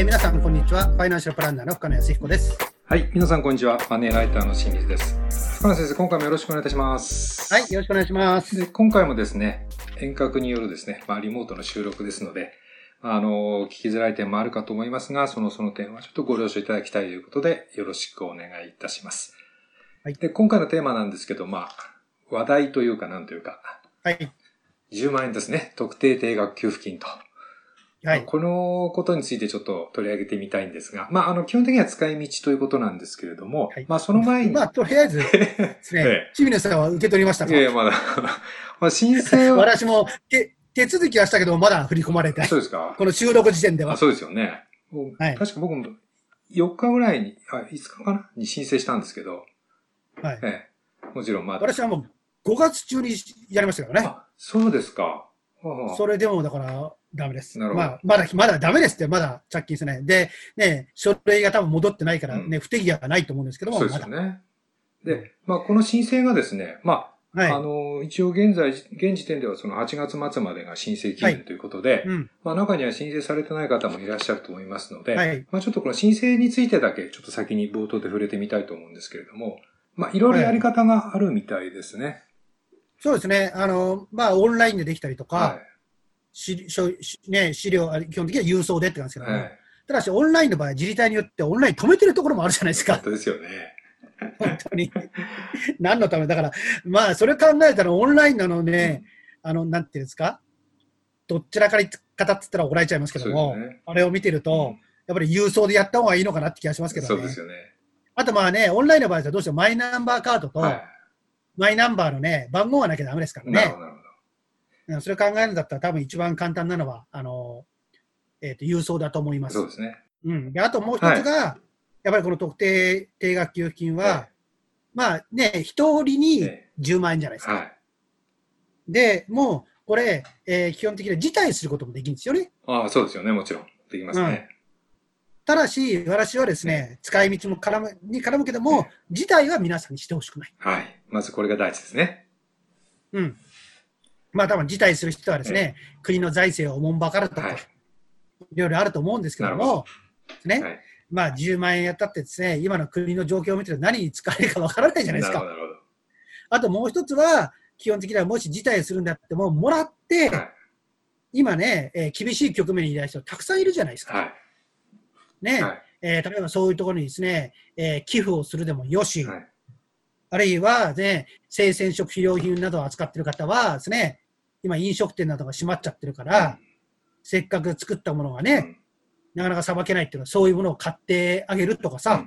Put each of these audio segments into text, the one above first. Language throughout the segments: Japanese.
えー、皆さん、こんにちは。ファイナンシャルプランナーの深野康彦です。はい、皆さんこんにちは。マネーライターの清水です。深野先生、今回もよろしくお願いいたします。はい、よろしくお願いします。で、今回もですね、遠隔によるですね、まあ、リモートの収録ですので、あの、聞きづらい点もあるかと思いますが、そのその点はちょっとご了承いただきたいということで、よろしくお願いいたします。はいで、今回のテーマなんですけど、まあ、話題というか、なんというか、はい。10万円ですね、特定定額給付金と。はい。このことについてちょっと取り上げてみたいんですが、まあ、あの、基本的には使い道ということなんですけれども、はいまあ、その前に、まあ、とりあえず ですね、ええ清水さんは受け取りましたか？いやいや、まだ、まあ、申請は、私も手手続きはしたけど、まだ振り込まれてそうですかこの収録時点では。あそうですよね。はい確か僕も4日ぐらいに、あ、5日かな？に申請したんですけど、はい。ええ、もちろんまだ。私はもう5月中にやりましたからね。あ、そうですか。はあそれでもだからダメです。まあ、まだ、まだダメですって、まだ着金してない。で、ね、書類が多分戻ってないからね、うん不手際がないと思うんですけども、そうですね。で、まあ、この申請がですね、まあ、あはい。の、一応現在、現時点ではその8月末までが申請期限ということで、うん。まあ中には申請されてない方もいらっしゃると思いますので、はい。まあちょっとこの申請についてだけちょっと先に冒頭で触れてみたいと思うんですけれども、まあいろいろやり方があるみたいですね。そうですね。あの、まあ、オンラインでできたりとか、はし書しね、資料、あ基本的には郵送でって感じですい。けども、はい。ただし、オンラインの場合、自治体によってオンライン止めてるところもあるじゃないですか。本当ですよね。本当に。何のため？だから、まあ、それ考えたら、オンラインなのね、あの、なんていうんですか、どっちらから方って言ったら怒られちゃいますけども、ねあれを見てると、やっぱり郵送でやった方がいいのかなって気がしますけどね。そうですよね。あとまあね、オンラインの場合はどうしてもマイナンバーカードと、はマイナンバーのね、番号がなきゃダメですからねそれ考えるんだったら多分一番簡単なのは、あの、えっ、と、郵送だと思いまど。す。そうですね。うん。で、あともう一つが、やっぱりこの特定定額給付金は、はまあね、一人にえ10万円じゃないですか。はい。で、もう、これ、えー基本的には辞退することもできるんですよね。ああ、そうですよね。もちろん。できますね。ただし、私はですね、使い道も絡む、に絡むけども、辞退は皆さんにしてほしくない。はい。まずこれが第一ですね。うん。まあ多分辞退する人はですね、国の財政をおもんばかるとか、はいい、ろいろあると思うんですけども、ね、はい。まあ10万円やったってですね、今の国の状況を見てると何に使えるかわからないじゃないですか。あともう一つは、基本的にはもし辞退するんだっても、もらって。はい。今ね、えー厳しい局面にいる人たくさんいるじゃないですか。はい。ね、はい。えー例えばそういうところにですね、えー寄付をするでもよし、はい。あるいはね、生鮮食品用品などを扱っている方はですね、今飲食店などが閉まっちゃってるから、せっかく作ったものがね、なかなかさばけないっていうのは、そういうものを買ってあげるとかうん。さ。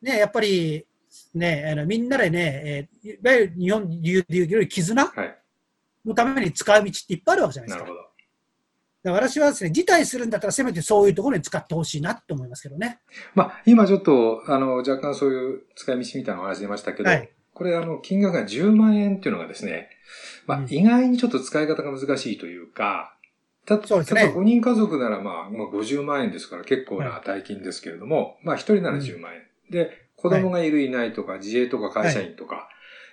ね、やっぱり、ね、あのみんなでね、えーいわゆる日本でいうでいう絆はい。のために使う道っていっぱいあるわけじゃないですか。だから私はですね、辞退するんだったらせめてそういうところに使ってほしいなと思いますけどね。まあ、今ちょっと、あの、若干そういう使い道みたいなお話出ましたけど、はい。これ、あの、金額が10万円っていうのがですね、まあ、うん。意外にちょっと使い方が難しいというか、た、そうですね例えば5人家族ならまあ、まあ、50万円ですから結構な大金ですけれども、まあ、1人なら10万円。で、子供がいるいないとか、自営とか会社員とか、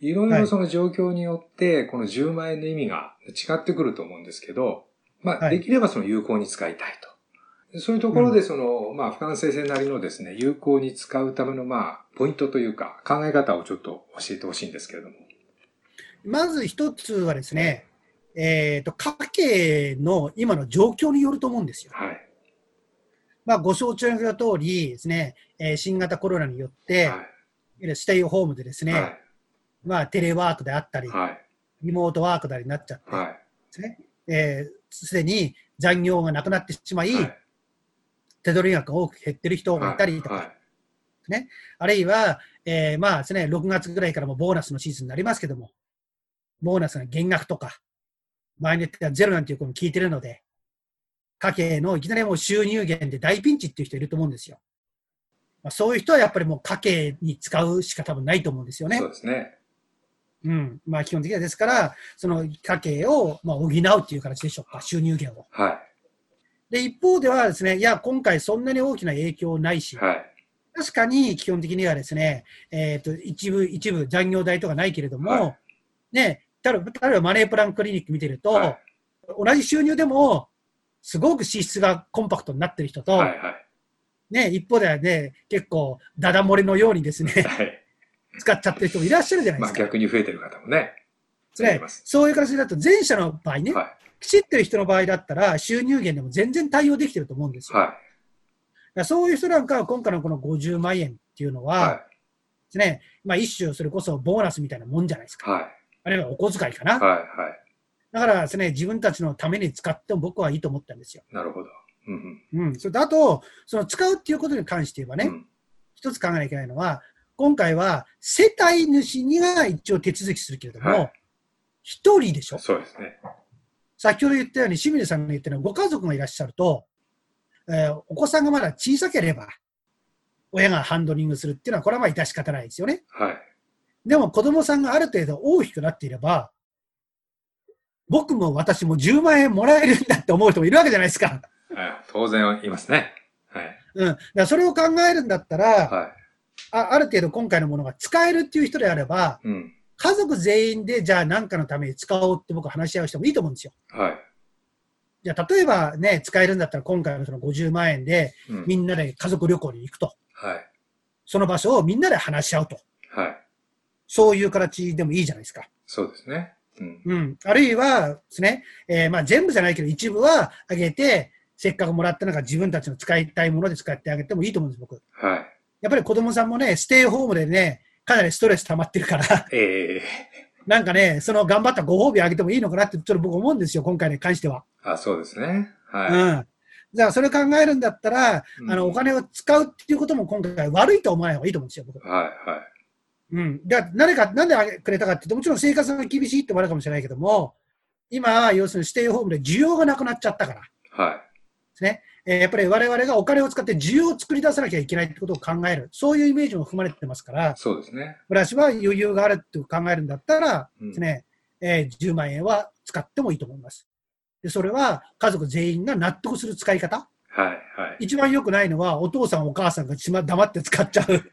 い。ろいろその状況によって、この10万円の意味が違ってくると思うんですけど、まあ、はいできればその有効に使いたいと。そういうところで、その、まあ、不完成性なりのですね、有効に使うための、まあ、ポイントというか、考え方をちょっと教えてほしいんですけれども。まず一つはですね、えっ、と、家計の今の状況によると思うんですよ。はい。まあ、ご承知の通りですね、えー新型コロナによって、はいステイホームでですね、はい。まあ、テレワークであったり、はい。リモートワークだりになっちゃって、はい。ですね、えーすでに残業がなくなってしまい、はい。手取り額が多く減ってる人がいたりとか、はい。あるいは、えーまあですね、6月ぐらいからもボーナスのシーズンになりますけども、ボーナスが減額とか、場合によってはゼロなんていうことも聞いてるので、家計のいきなりもう収入源で大ピンチっていう人いると思うんですよ。まあ、そういう人はやっぱりもう家計に使うしか多分ないと思うんですよねそう。ですね。うん。まあ基本的にはですから、その家計をまあ補うっていう形でしょうか、収入源を。はで、一方ではですね、いや、今回そんなに大きな影響ないしい。、はい。確かに基本的にはですね、えっ、と、一部、一部残業代とかないけれども、はね、例えばマネープランクリニック見てると、はい同じ収入でも、すごく脂質がコンパクトになってる人と、はいはい。ね、一方ではね、結構、ダダ漏れのようにですね、はい。使っちゃってる人もいらっしゃるじゃないでまあすか。逆に増えてる方もね。ねいます。そういう形だと、前者の場合ね、はきちってる人の場合だったら、収入源でも全然対応できてると思うんですい。よ。はだからそういう人なんかは、今回のこの50万円っていうのい。は、はですね、まあ一種、それこそボーナスみたいなもんじゃないですい。か。はい。あるいはお小遣いかな。はい。はい。だからですね、自分たちのために使っても僕はいいと思ったんですよ。なるほど。うんうん。うん。それとあと、その使うっていうことに関して言えばね、うん一つ考えなきゃいけないのは、今回は世帯主にが一応手続きするけれどはも、一、人でしょ？そうですね。先ほど言ったように、清水さんが言ったように、ご家族がいらっしゃると、えーお子さんがまだ小さければ、親がハンドリングするっていうのは、これはまあ致し方ないですよね。はい。でも子供さんがある程度大きくなっていれば、僕も私も10万円もらえるんだって思う人もいるわけじゃないですか。はい当然いますね。はい。うん。だそれを考えるんだったら、はあある程度今回のものが使えるっていう人であれば、い。うん。家族全員でじゃあ何かのために使おうって僕は話し合う人もいいと思うんですよ。はい。じゃあ例えばね、使えるんだったら今回のその50万円でうん。みんなで家族旅行に行くと。はい。その場所をみんなで話し合うと。はい。そういう形でもいいじゃないですか。そうですね。うん。うん。あるいはですね、えーまあ全部じゃないけど一部はあげて、せっかくもらったのが自分たちの使いたいもので使ってあげてもいいと思うんです、僕。はい。やっぱり子供さんもね、ステイホームでね、かなりストレス溜まってるから、ええなんかね、その頑張ったご褒美あげてもいいのかなって、ちょっと僕思うんですよ、今回に関しては。あ、そうですね。はい。うん。じゃあ、それ考えるんだったら、うんあの、お金を使うっていうことも今回悪いと思わない方がいいと思うんですよ、僕。はい。はい。うん。で、誰か、なんであげくれたかっていうと、もちろん生活が厳しいってもあるかもしれないけども、今は要するにステイホームで需要がなくなっちゃったから。はい。ですね。えーやっぱり我々がお金を使って需要を作り出さなきゃいけないってことを考える。そういうイメージも含まれてますから、そうですね。私は余裕があるって考えるんだったらうんですね、えー10万円は使ってもいいと思います。で、それは家族全員が納得する使い方。はい。はい。一番良くないのは、お父さんお母さんがしま黙って使っちゃう。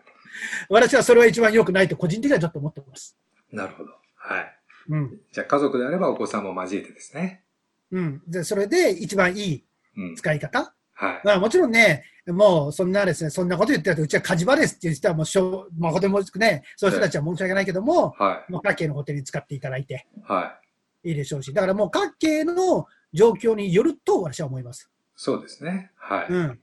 私はそれは一番良くないと個人的にはちょっと思ってます。なるほど。はい。うん。じゃあ家族であればお子さんも交えてですね。うん。で、それで一番いいうん。使い方？はい。まあもちろんね、もうそんなですね、そんなこと言ってると、うちは火事場ですっていう人はもうしょう、誠にもくね、そういう人たちは申し訳ないけども、はもう家計のホテルに使っていただいてい。はい。いいでしょうし、だからもう家計の状況によると私は思います。そうですね。はい。うん。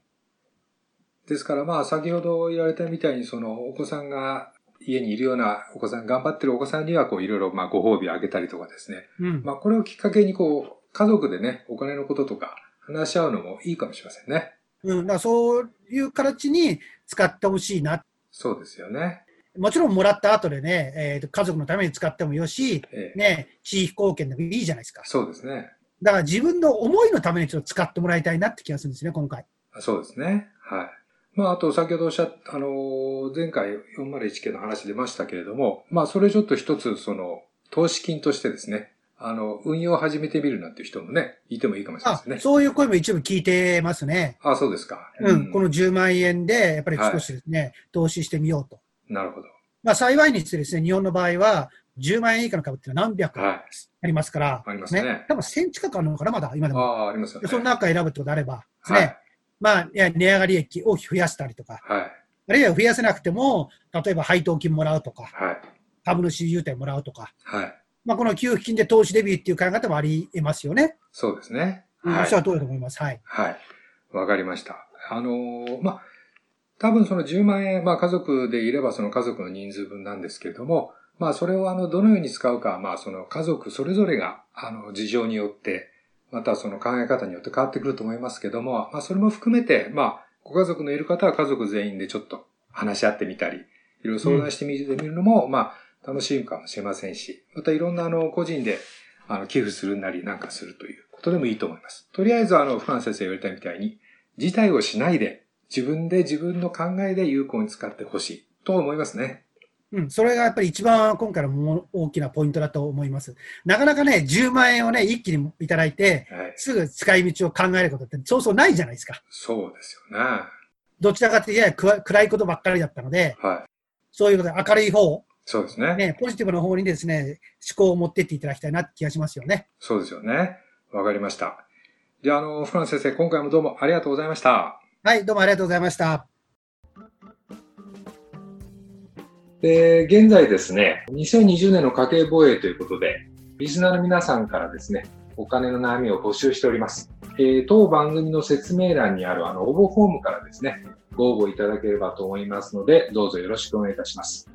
ですからまあ先ほど言われたみたいにそのお子さんが家にいるようなお子さん、頑張ってるお子さんにはこういろいろまあご褒美をあげたりとかですね。うん。まあこれをきっかけにこう家族でね、お金のこととか話し合うのもいいかもしれませんね。うん。だそういう形に使ってほしいな。そうですよね。もちろんもらった後でね、えーと家族のために使ってもよし、ええね、地域貢献でもいいじゃないですか。そうですね。だから自分の思いのためにちょっと使ってもらいたいなって気がするんですね、今回。そうですね。はい。まあ、あと、先ほどおっしゃった、あのー、前回 401K の話出ましたけれども、まあ、それちょっと一つ、その、投資金としてですね、あの、運用を始めてみるなんていう人もね、いてもいいかもしれないあですね。そういう声も一部聞いてますね。あそうですか。うん、この10万円で、やっぱり少しですね、投資してみようと。なるほど。まあ、幸いにしてですね、日本の場合は、10万円以下の株っていうのは何百はいありますから、ありますね多分1000近くあるのかな、まだ、今でも。ああ、ありますよね。でその中選ぶってことであれば、ですね、はい。まあ、値上がり益大きく増やしたりとか、はい。あるいは増やせなくても、例えば配当金もらうとか、はい。株主優待もらうとか、はい。まあ、この給付金で投資デビューっていう考え方もあり得ますよね。そうですね。うん、はい私。はどうだと思います？はい。はい。わかりました。あのーまあ、多分その10万円、まあ家族でいればその家族の人数分なんですけれども、まあそれをあの、どのように使うか、まあその家族それぞれが、あの、事情によって、またその考え方によって変わってくると思いますけども、まあそれも含めて、まあ、ご家族のいる方は家族全員でちょっと話し合ってみたり、いろいろ相談してみるのも、まあ楽しいかもしれませんし、またいろんなあの、個人であの、寄付するなりなんかするということでもいいと思います。とりあえずあの、フラン先生言われたみたいに、辞退をしないで、自分で自分の考えで有効に使ってほしいと思いますね。うん、それがやっぱり一番今回のも大きなポイントだと思います。なかなかね、10万円をね、一気にいただいて、はい。すぐ使い道を考えることってそうそうないじゃないですか。そうですよね。どちらかというとや暗いことばっかりだったので、はい。そういうことで明るい方、そうですね。ね、ポジティブな方にですね、思考を持ってっていただきたいなって気がしますよね。そうですよね。わかりました。じゃあ、あの、フラン先生、今回もどうもありがとうございました。はい、どうもありがとうございました。で、現在ですね、2020年の家計防衛ということで、リスナーの皆さんからですね、お金の悩みを募集しております。えー当番組の説明欄にあるあの応募フォームからですね、ご応募いただければと思いますので、どうぞよろしくお願いいたします。